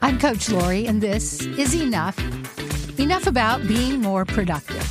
I'm Coach Lori, and this is Enough. Enough about being more productive.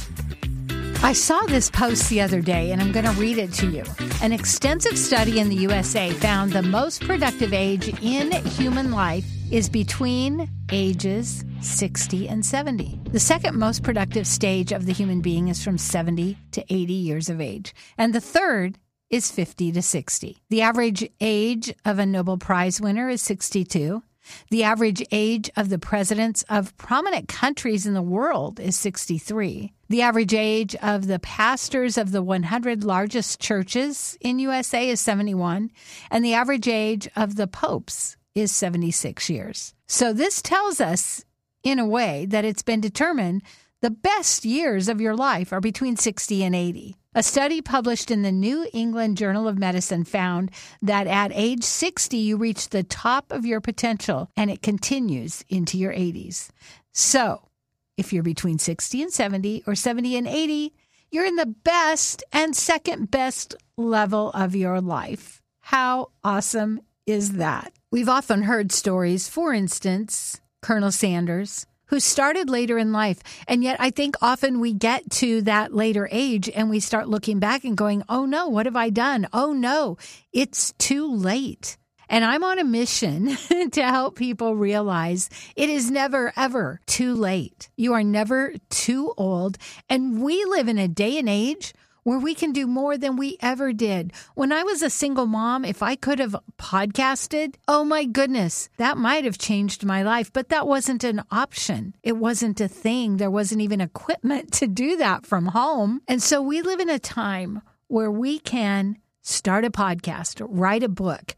I saw this post the other day, and I'm going to read it to you. An extensive study in the USA found the most productive age in human life is between ages 60 and 70. The second most productive stage of the human being is from 70 to 80 years of age. And the third is 50 to 60. The average age of a Nobel Prize winner is 62. The average age of the presidents of prominent countries in the world is 63. The average age of the pastors of the 100 largest churches in USA is 71, and the average age of the popes is 76 years. So this tells us in a way that it's been determined the best years of your life are between 60 and 80. A study published in the New England Journal of Medicine found that at age 60, you reach the top of your potential and it continues into your 80s. So, if you're between 60 and 70 or 70 and 80, you're in the best and second best level of your life. How awesome is that? We've often heard stories, for instance, Colonel Sanders, who started later in life. And yet, I think often we get to that later age and we start looking back and going, oh no, what have I done? Oh no, it's too late. And I'm on a mission to help people realize it is never, ever too late. You are never too old. And we live in a day and age where we can do more than we ever did. When I was a single mom, if I could have podcasted, oh my goodness, that might have changed my life, but that wasn't an option. It wasn't a thing. There wasn't even equipment to do that from home. And so we live in a time where we can start a podcast, write a book,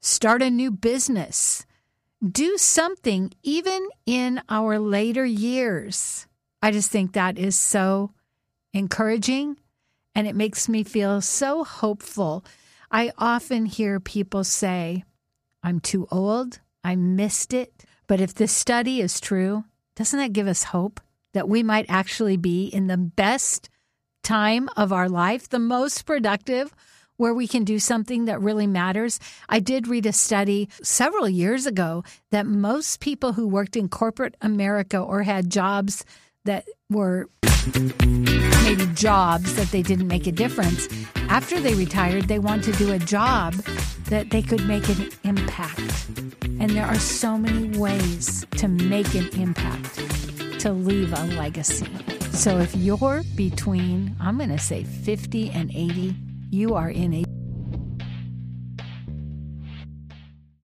start a new business, do something even in our later years. I just think that is so encouraging and it makes me feel so hopeful. I often hear people say, I'm too old, I missed it. But if this study is true, doesn't that give us hope that we might actually be in the best time of our life, the most productive? Where we can do something that really matters. I did read a study several years ago that most people who worked in corporate America or had jobs that were jobs that they didn't make a difference. After they retired, they want to do a job that they could make an impact. And there are so many ways to make an impact, to leave a legacy. So if you're between, I'm going to say 50 and 80, you are in a